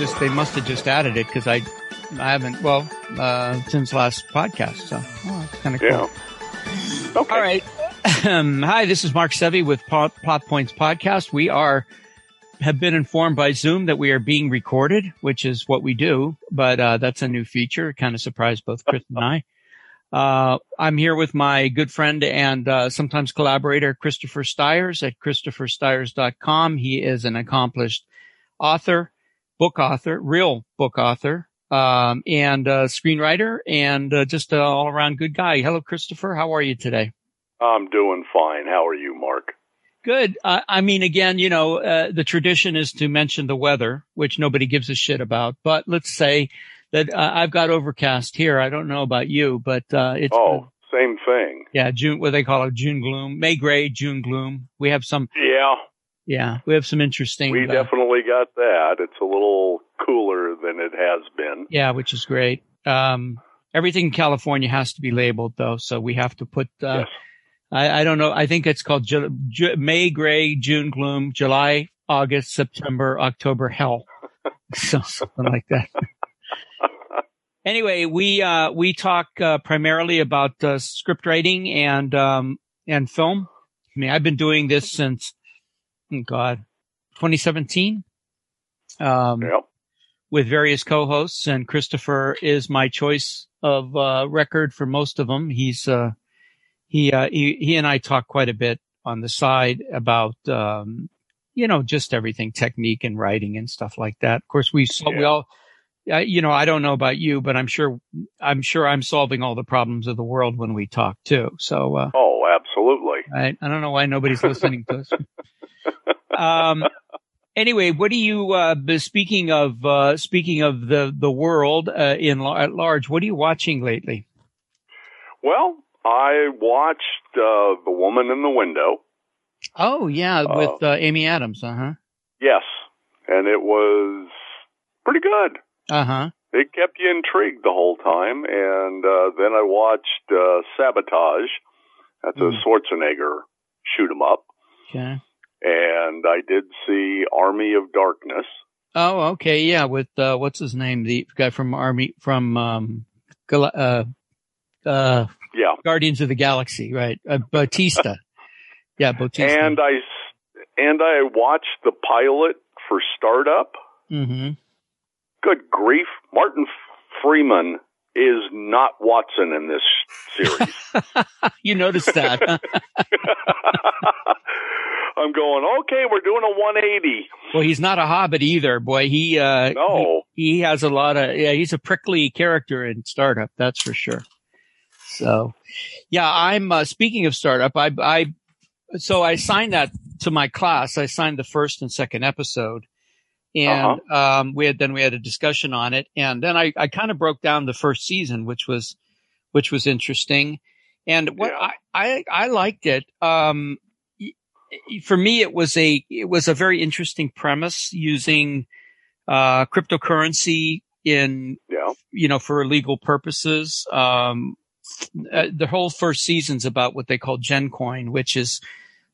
they must have just added it because I, I haven't, well, uh, since last podcast. So, oh, it's kind of cool. Yeah. Okay. All right. Um, hi, this is Mark Sevi with Plot, Points Podcast. We are, have been informed by Zoom that we are being recorded, which is what we do, but, uh, that's a new feature. Kind of surprised both Chris and I. Uh, I'm here with my good friend and uh, sometimes collaborator, Christopher Stiers at christopherstiers.com. He is an accomplished author, book author, real book author, um, and uh, screenwriter, and uh, just an all around good guy. Hello, Christopher. How are you today? I'm doing fine. How are you, Mark? Good. Uh, I mean, again, you know, uh, the tradition is to mention the weather, which nobody gives a shit about. But let's say that uh, I've got overcast here. I don't know about you, but uh, it's Oh, same thing. yeah, June. What they call it, June gloom, May gray, June gloom. We have some, Yeah, yeah, we have some interesting. we uh, definitely got that. It's a little cooler than it has been. yeah, which is great. Um, everything in California has to be labeled though, so we have to put. Uh, yes. I, I don't know. I think it's called Ju- Ju- May gray, June gloom, July, August, September, October hell. so something like that. Anyway, we uh, we talk uh, primarily about uh, script writing and um, and film. I mean, I've been doing this since God, 2017. Um, Yep. with various co-hosts, and Christopher is my choice of uh, record for most of them. He's uh, he, uh, he he and I talk quite a bit on the side about um, you know just everything technique and writing and stuff like that. Of course, we we Yeah. all. Uh, you know, I don't know about you, but I'm sure, I'm sure I'm solving all the problems of the world when we talk too. So, uh, Oh, absolutely. I, I don't know why nobody's listening to us. Um, anyway, what do you, uh, speaking of, uh, speaking of the, the world, uh, in, at large, what are you watching lately? Well, I watched uh, The Woman in the Window. Oh, yeah, Uh, with, uh, Amy Adams. Uh huh. Yes, and it was pretty good. Uh huh. It kept you intrigued the whole time. And uh, then I watched uh, Sabotage. That's a Schwarzenegger shoot 'em up. Okay. And I did see Army of Darkness. Oh, okay. Yeah. With, uh, what's his name? The guy from Army, from, um, uh, uh, Yeah. Guardians of the Galaxy, right? Uh, Bautista. yeah, Bautista. And I and I watched the pilot for Startup. hmm Good grief, Martin Freeman is not Watson in this series. you noticed that. I'm going, okay, we're doing a 180. well, he's not a hobbit either, boy. He, uh, No. he, he has a lot of, yeah, he's a prickly character in startup. That's for sure. So yeah, I'm, uh, speaking of startup, I, I, so I signed that to my class. I signed the first and second episode and, um, we had, then we had a discussion on it and then I, I kind of broke down the first season, which was, which was interesting. And what Yeah. I, I, I liked it. Um, for me, it was a, it was a very interesting premise using, uh, cryptocurrency in, Yeah. you know, for illegal purposes. Um, uh, the whole first season's about what they call GenCoin, which is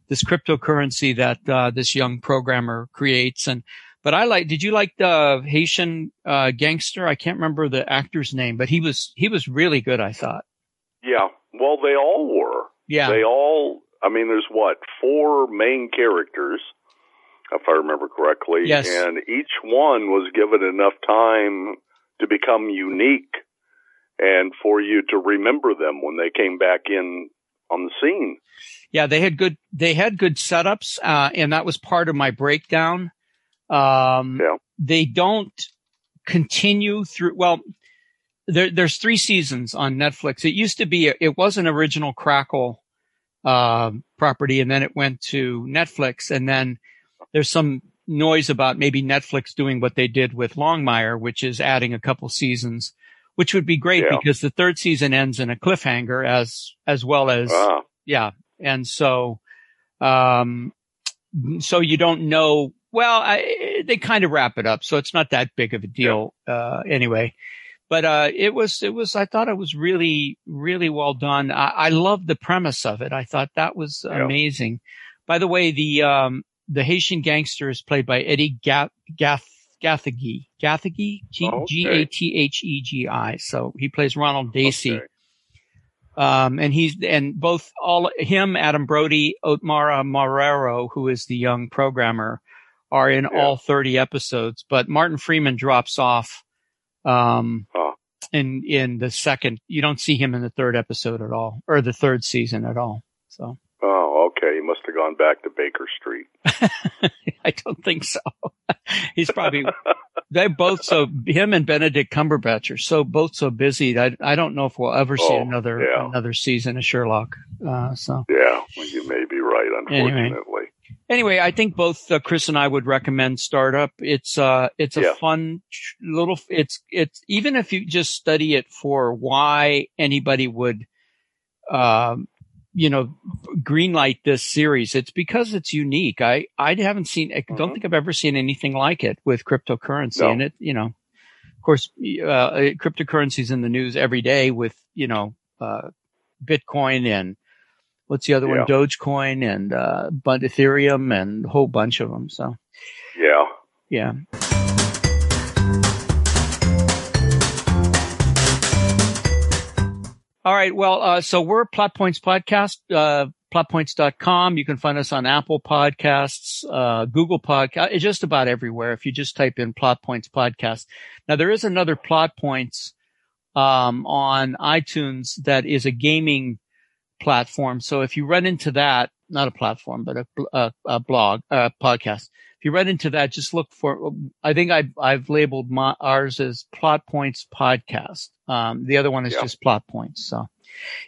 this cryptocurrency that, uh, this young programmer creates. And, but I like, did you like the Haitian, uh, gangster? I can't remember the actor's name, but he was, he was really good, I thought. Yeah. Well, they all were. Yeah. They all, I mean, there's what, four main characters, if I remember correctly. Yes. And each one was given enough time to become unique and for you to remember them when they came back in on the scene. Yeah, they had good they had good setups, uh, and that was part of my breakdown. Um, Yeah. They don't continue through. Well, there, there's three seasons on Netflix. It used to be it was an original Crackle um, property, and then it went to Netflix, and then there's some noise about maybe Netflix doing what they did with Longmire, which is adding a couple seasons, which would be great Yeah. because the third season ends in a cliffhanger as as well as Ah, yeah. And so, um, so you don't know, well, I, they kind of wrap it up. So it's not that big of a deal, uh, anyway. But, uh, it was, it was, I thought it was really, really well done. I, I loved the premise of it. I thought that was Yeah. amazing. By the way, the, um, the Haitian gangster is played by Eddie Gath, Gath, Gathegi, Gathegi, G A T H E G I. So he plays Ronald Dacey. Okay. Um, and he's, and both all, him, Adam Brody, Otmara Marrero, who is the young programmer, are in Yeah. all 30 episodes, but Martin Freeman drops off, um, Huh. in, in the second, you don't see him in the third episode at all, or the third season at all. So Oh, okay. He must have gone back to Baker Street. I don't think so. He's probably, they're both so, him and Benedict Cumberbatch are so, both so busy that I, I don't know if we'll ever see Oh, another, yeah. another season of Sherlock. Uh, so. Yeah, well, you may be right, unfortunately. Anyway, I think both uh, Chris and I would recommend Startup. It's uh, it's a Yeah. fun little. It's it's even if you just study it for why anybody would, um, you know, greenlight this series. It's because it's unique. I I haven't seen. I don't Mhm. think I've ever seen anything like it with cryptocurrency No. and it. You know, of course, uh, cryptocurrency's in the news every day with you know, uh, Bitcoin and what's the other one? Dogecoin and uh, but Ethereum and a whole bunch of them. So Yeah. yeah. All right. Well, uh, so we're Plot Points Podcast, uh, plotpoints.com. You can find us on Apple Podcasts, uh, Google Podcast, it's just about everywhere. If you just type in Plot Points Podcast. Now there is another Plot Points, um, on iTunes that is a gaming platform. So if you run into that, not a platform, but a, a, a blog, a podcast. If you run into that, just look for, I think I've, I've labeled my, ours as Plot Points Podcast. Um, the other one is Yeah. just Plot Points. So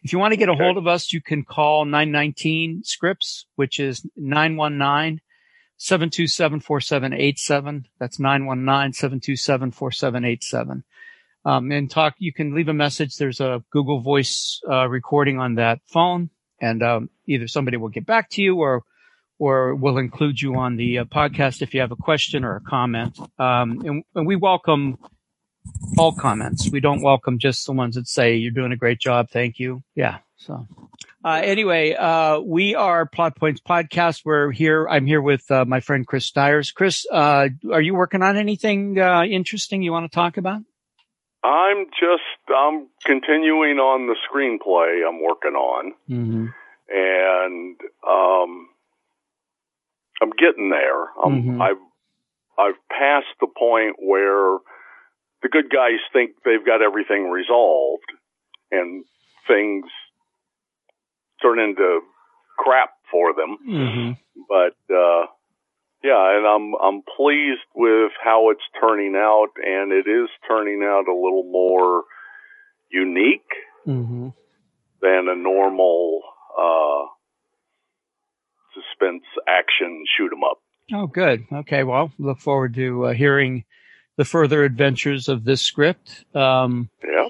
if you want to get a Okay. hold of us, you can call 919 scripts, which is 919 727 4787. That's 919 727 4787. Um, and talk, you can leave a message. There's a Google voice, uh, recording on that phone and, um, either somebody will get back to you or, or we'll include you on the uh, podcast if you have a question or a comment. Um, and, and we welcome all comments. We don't welcome just the ones that say you're doing a great job. Thank you. Yeah. So, uh, anyway, uh, we are Plot Points Podcast. We're here. I'm here with, uh, my friend Chris Stiers. Chris, uh, are you working on anything, uh, interesting you want to talk about? I'm just I'm continuing on the screenplay I'm working on, Mm-hmm. and um, I'm getting there. I'm, Mhm. I've I've passed the point where the good guys think they've got everything resolved, and things turn into crap for them. Mm-hmm. but uh yeah and i'm i'm pleased with how it's turning out and it is turning out a little more unique Mm-hmm. than a normal uh suspense action shoot 'em up Oh, good. Okay. Well, look forward to uh, hearing the further adventures of this script. Um, yeah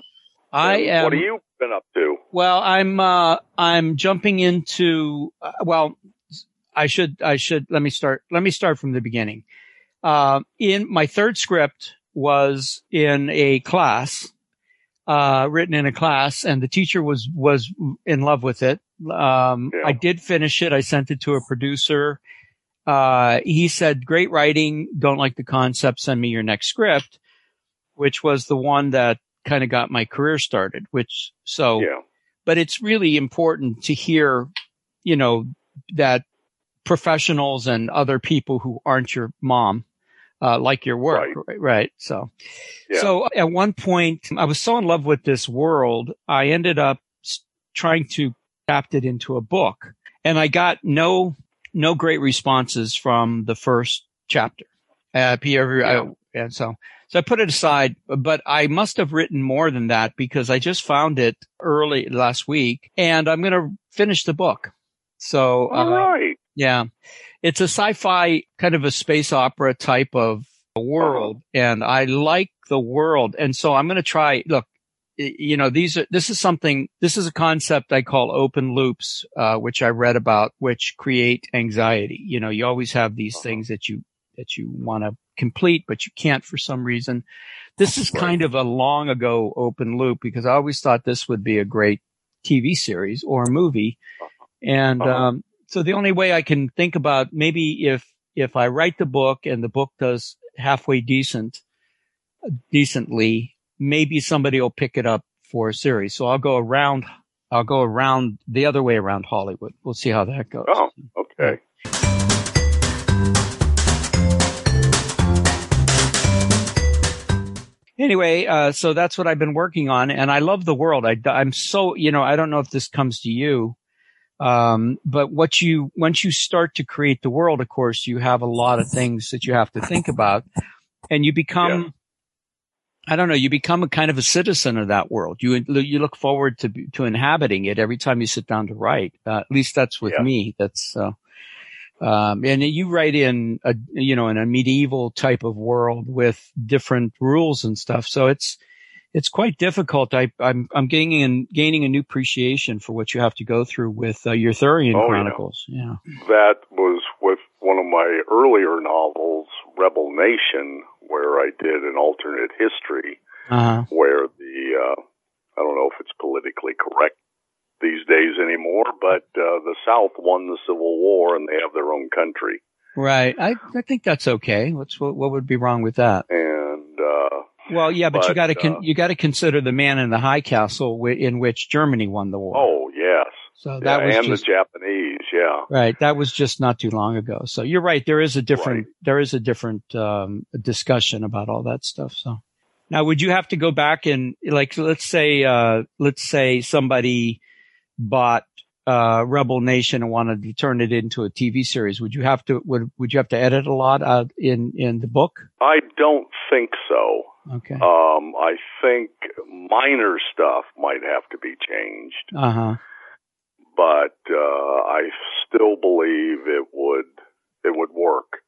I am. what have you been up to Well, I'm uh, I'm jumping into uh, well, I should I should let me start let me start from the beginning. Uh, in my third script was in a class, uh, written in a class, and the teacher was was in love with it. Um, Yeah. I did finish it. I sent it to a producer. Uh, he said, "Great writing. Don't like the concept. Send me your next script," which was the one that kind of got my career started. Which so yeah but it's really important to hear, you know, that professionals and other people who aren't your mom, uh, like your work, right? right? So, yeah so at one point, I was so in love with this world, I ended up trying to adapt it into a book, and I got no no great responses from the first chapter. Uh, Pierre, Yeah. I, and so so I put it aside, but I must have written more than that because I just found it early last week, and I'm going to finish the book. So, all uh, right yeah. It's a sci-fi kind of a space opera type of world and I like the world. And so I'm going to try, look, you know, these are, this is something, this is a concept I call open loops, uh, which I read about, which create anxiety. You know, you always have these Uh-huh. things that you, that you want to complete, but you can't for some reason. This is kind of a long ago open loop because I always thought this would be a great TV series or movie. And, Uh-huh. um, so the only way I can think about maybe if, if I write the book and the book does halfway decent, decently, maybe somebody will pick it up for a series. So I'll go around, I'll go around the other way around Hollywood. We'll see how that goes. Oh, okay. Anyway, uh, so that's what I've been working on and I love the world. I, I'm so, you know, I don't know if this comes to you. Um, but what you, once you start to create the world, of course, you have a lot of things that you have to think about and you become, yeah. I don't know, you become a kind of a citizen of that world. You, you look forward to, to inhabiting it every time you sit down to write. Uh, at least that's with yeah. me. That's, uh, um, and you write in a, you know, in a medieval type of world with different rules and stuff. So it's, it's quite difficult. I, I'm, I'm gaining gaining a new appreciation for what you have to go through with uh, your Thurian oh, Chronicles. Yeah. yeah. That was with one of my earlier novels, Rebel Nation, where I did an alternate history, uh-huh. where the uh, I don't know if it's politically correct these days anymore, but uh, the South won the Civil War and they have their own country. Right. I, I think that's okay. What's what, what would be wrong with that? And uh, well, yeah, but, but you got to con- uh, you got to consider the man in the high castle w- in which Germany won the war. Oh yes. So that yeah, was and just, the Japanese, yeah. Right. That was just not too long ago. So you're right. There is a different right. there is a different um, discussion about all that stuff. So now, would you have to go back and like let's say uh, let's say somebody bought uh, Rebel Nation and wanted to turn it into a TV series, would you have to would would you have to edit a lot uh, in in the book? I don't think so. Okay. Um, I think minor stuff might have to be changed. Uh huh. But uh, I still believe it would it would work.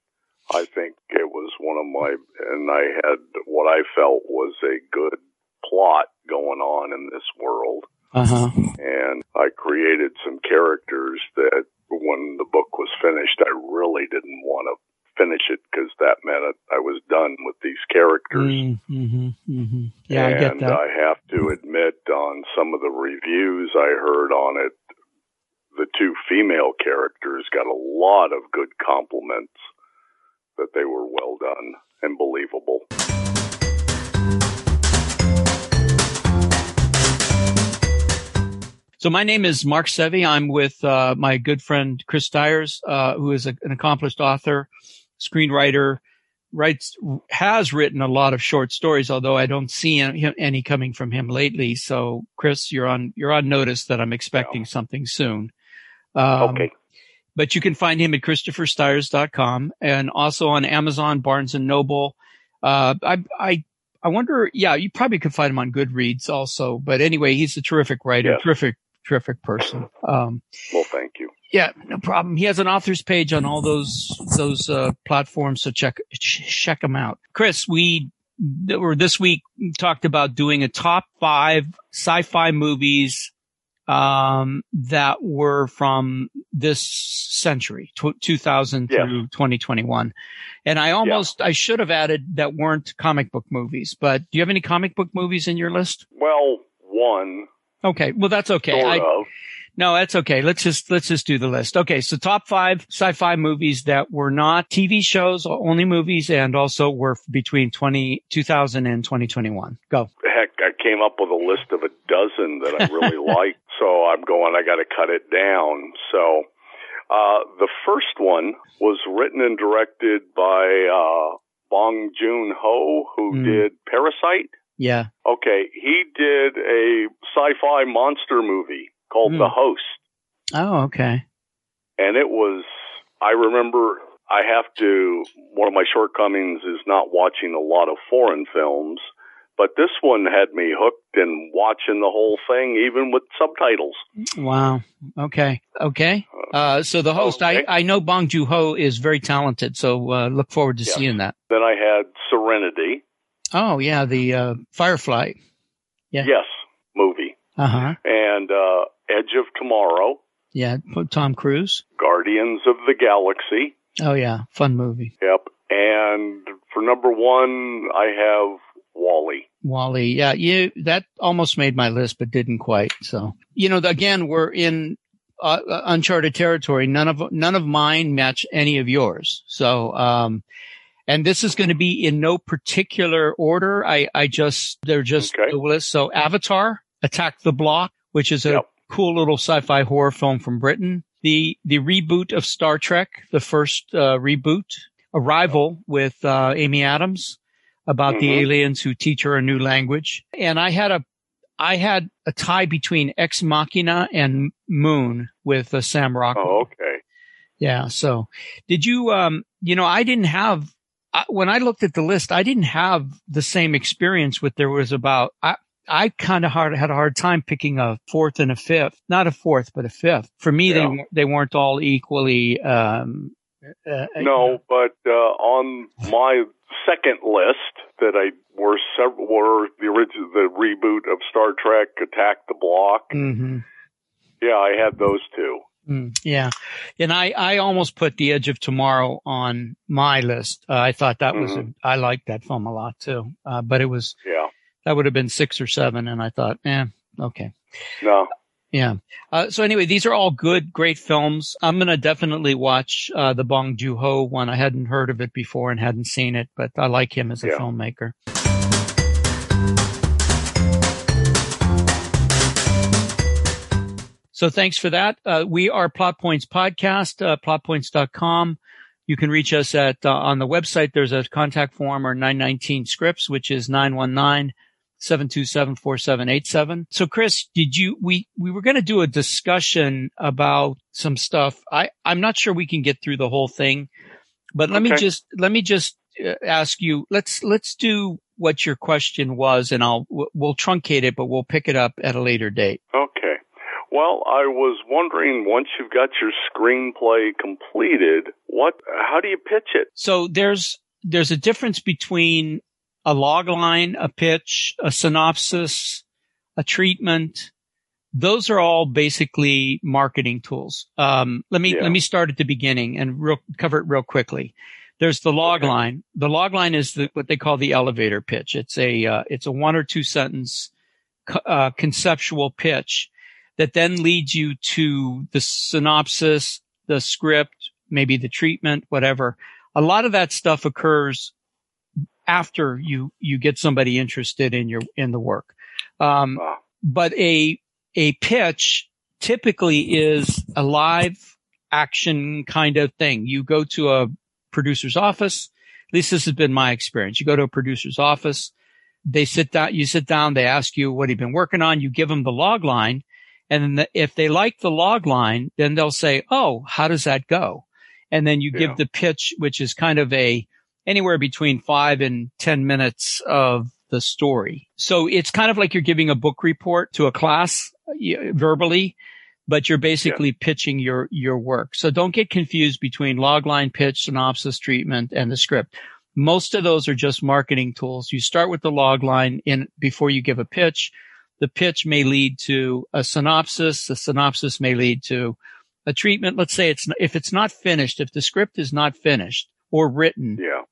I think it was one of my, and I had what I felt was a good plot going on in this world. Uh-huh. And I created some characters that when the book was finished, I really didn't want to finish it because that meant I was done with these characters. Mm-hmm, mm-hmm. Yeah, and I get that. I have to admit, on some of the reviews I heard on it, the two female characters got a lot of good compliments that they were well done and believable. So my name is Mark Sevi. I'm with uh, my good friend Chris Stiers, uh, who is a, an accomplished author, screenwriter, writes has written a lot of short stories. Although I don't see any coming from him lately. So Chris, you're on you're on notice that I'm expecting something soon. Um, okay. But you can find him at ChristopherStiers.com and also on Amazon, Barnes and Noble. Uh, I, I I wonder, yeah, you probably could find him on Goodreads also. But anyway, he's a terrific writer, yes. terrific terrific person. Um, well, thank you. Yeah, no problem. He has an author's page on all those those uh, platforms, so check check him out. Chris, we or this week talked about doing a top five sci-fi movies um, that were from this century, t- 2000 yeah. through 2021. And I almost, yeah. I should have added that weren't comic book movies, but do you have any comic book movies in your list? Well, one. Okay. Well, that's okay. I. No, that's okay. Let's just, let's just do the list. Okay. So top five sci-fi movies that were not TV shows, only movies, and also were between 20, 2000 and 2021. Go. Heck, I came up with a list of a dozen that I really liked. So I'm going, I got to cut it down. So, uh, the first one was written and directed by, uh, Bong Joon Ho, who mm. did Parasite. Yeah. Okay. He did a sci-fi monster movie called mm. The Host. Oh, okay. And it was, I remember I have to, one of my shortcomings is not watching a lot of foreign films, but this one had me hooked and watching the whole thing, even with subtitles. Wow. Okay. Okay. Uh, so the host, okay. I, I know Bong Joon Ho is very talented, so uh, look forward to seeing that. Then I had Serenity. Oh yeah, the uh, Firefly. Yeah. Yes, movie. Uh huh. And uh, Edge of Tomorrow. Yeah, Tom Cruise. Guardians of the Galaxy. Oh yeah, fun movie. Yep. And for number one, I have WALL-E. WALL-E. Yeah, you that almost made my list, but didn't quite. So you know, again, we're in uh, uncharted territory. None of none of mine match any of yours. So um, And this is going to be in no particular order. I, I just, they're just Okay. the list. So Avatar, Attack the Block, which is a Yep. cool little sci-fi horror film from Britain. The, the reboot of Star Trek, the first, uh, reboot, Arrival with, uh, Amy Adams about the Mhm. aliens who teach her a new language. And I had a, I had a tie between Ex Machina and Moon with uh, Sam Rockwell. Oh, okay. Yeah. So did you, um, you know, I didn't have, I, when I looked at the list, I didn't have the same experience with there was about, I, I kind of hard, had a hard time picking a fourth and a fifth, not a fourth, but a fifth. For me, Yeah. they, weren't- they weren't all equally, um, uh, No, but uh, on my second list that I were several were the original the reboot of Star Trek Attack the Block. hmm Yeah, I had those two. Mm, yeah. And I, I almost put The Edge of Tomorrow on my list. Uh, I thought that was, a, I liked that film a lot too. Uh, but it was, Yeah. that would have been six or seven. And I thought, eh, okay. No. Yeah. Uh, so anyway, these are all good, great films. I'm going to definitely watch, uh, the Bong Joon-ho one. I hadn't heard of it before and hadn't seen it, but I like him as a Yeah. filmmaker. So thanks for that. Uh, we are Plot Points Podcast, uh, plotpoints.com. You can reach us at, uh, on the website. There's a contact form or 919 scripts, which is 919 727-4787. So Chris, did you, we, we were going to do a discussion about some stuff. I, I'm not sure we can get through the whole thing, but let me just, let me just uh, ask you, let's, let's do what your question was and I'll, we'll- we'll truncate it, but we'll pick it up at a later date. Okay. Well, I was wondering once you've got your screenplay completed, what how do you pitch it? So there's, there's a difference between a log line, a pitch, a synopsis, a treatment. Those are all basically marketing tools. Um, let me, Yeah. let me start at the beginning and real, cover it real quickly. There's the log Okay. line. The log line is the, what they call the elevator pitch. It's a, uh, it's a one or two sentence, uh, conceptual pitch that then leads you to the synopsis, the script, maybe the treatment, whatever. A lot of that stuff occurs after you, you get somebody interested in your, in the work. Um, but a, a pitch typically is a live action kind of thing. You go to a producer's office. At least this has been my experience. You go to a producer's office. They sit down, you sit down. They ask you what you've been working on. You give them the log line. And then the, if they like the log line, then they'll say, Oh, how does that go? And then you Yeah. give the pitch, which is kind of a anywhere between five and 10 minutes of the story. So it's kind of like you're giving a book report to a class verbally, but you're basically pitching your, your work. So don't get confused between logline pitch, synopsis, treatment, and the script. Most of those are just marketing tools. You start with the log line in before you give a pitch. The pitch may lead to a synopsis. The synopsis may lead to a treatment. Let's say it's, if it's not finished, if the script is not finished or written, yeah.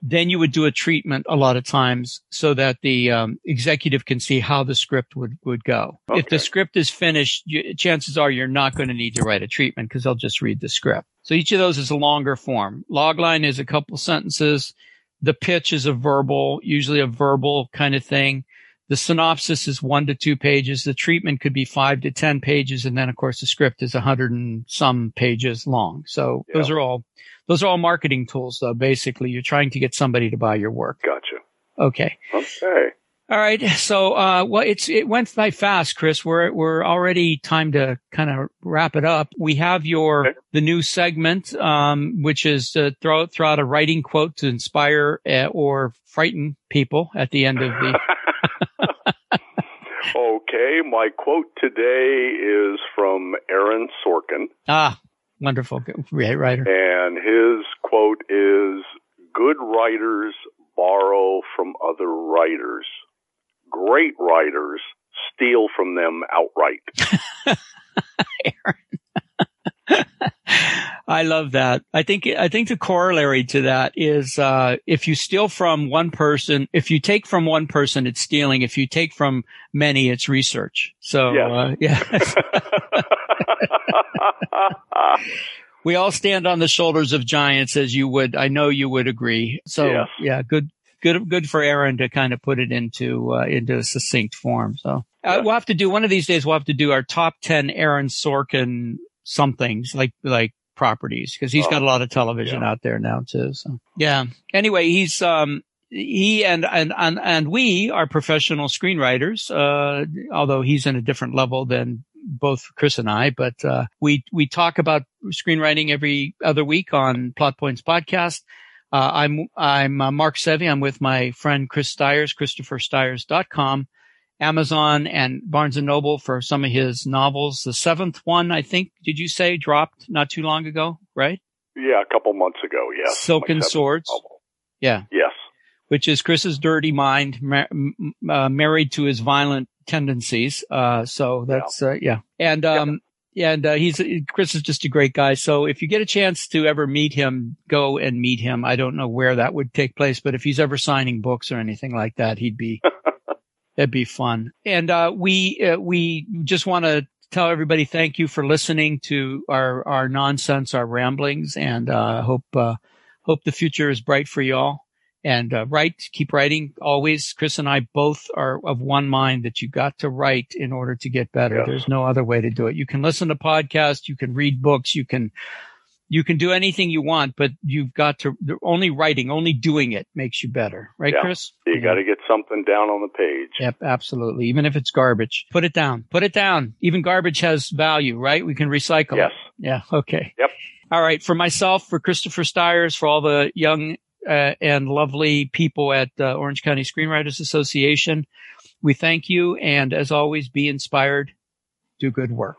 then you would do a treatment a lot of times so that the um, executive can see how the script would, would go. If the script is finished, you, chances are you're not going to need to write a treatment because they'll just read the script. So each of those is a longer form. Logline is a couple sentences. The pitch is a verbal, usually a verbal kind of thing. The synopsis is one to two pages. The treatment could be five to 10 pages. And then of course the script is a hundred and some pages long. So those are all, those are all marketing tools though. Basically, you're trying to get somebody to buy your work. Gotcha. Okay. Okay. All right. So, uh, well, it's, it went by fast, Chris. We're, we're already time to kind of wrap it up. We have your, Okay. the new segment, um, which is to throw, throw out a writing quote to inspire uh, or frighten people at the end of the, okay, my quote today is from Aaron Sorkin, ah, wonderful. Writer. and his quote is Good writers borrow from other writers. Great writers steal from them outright. I love that. I think, I think the corollary to that is, uh, if you steal from one person, if you take from one person, it's stealing. If you take from many, it's research. So, Yes. uh, yeah. we all stand on the shoulders of giants, as you would. I know you would agree. So Yes. yeah, good, good, good for Aaron to kind of put it into uh, into a succinct form. So uh, we'll have to do one of these days. We'll have to do our top ten Aaron Sorkin somethings like like properties because he's got a lot of television Oh, yeah. out there now too. So yeah. Anyway, he's um he and and and and we are professional screenwriters. Uh, although he's in a different level than both Chris and I, but uh, we we talk about screenwriting every other week on Plot Points podcast. Uh, I'm I'm uh, Mark Sevi. I'm with my friend Chris Stiers, ChristopherStiers.com, Amazon and Barnes and Noble for some of his novels. The seventh one, I think, did you say dropped not too long ago, right? Yeah, a couple months ago. Yes. Silken Swords. novel. Yeah. Yes. which is Chris's dirty mind ma- m- uh, married to his violent tendencies. Uh, so that's, uh, yeah. And, um, and, uh, he's, Chris is just a great guy. So if you get a chance to ever meet him, go and meet him. I don't know where that would take place, but if he's ever signing books or anything like that, he'd be, that'd be fun. And, uh, we, uh, we just want to tell everybody thank you for listening to our, our nonsense, our ramblings, and, uh, hope, uh, hope the future is bright for you all and uh, write, keep writing always. Chris and I both are of one mind that you got to write in order to get better. There's no other way to do it. You can listen to podcasts, you can read books, you can, you can do anything you want, but you've got to only writing, only doing it makes you better. Right, Yeah. Chris? You got to get something down on the page. Yep, absolutely. Even if it's garbage, put it down. Put it down. Even garbage has value, right? We can recycle. Yes. it. Yeah. Okay. Yep. All right. For myself, for Christopher Stiers, for all the young uh, and lovely people at uh, Orange County Screenwriters Association, we thank you. And as always, be inspired. Do good work.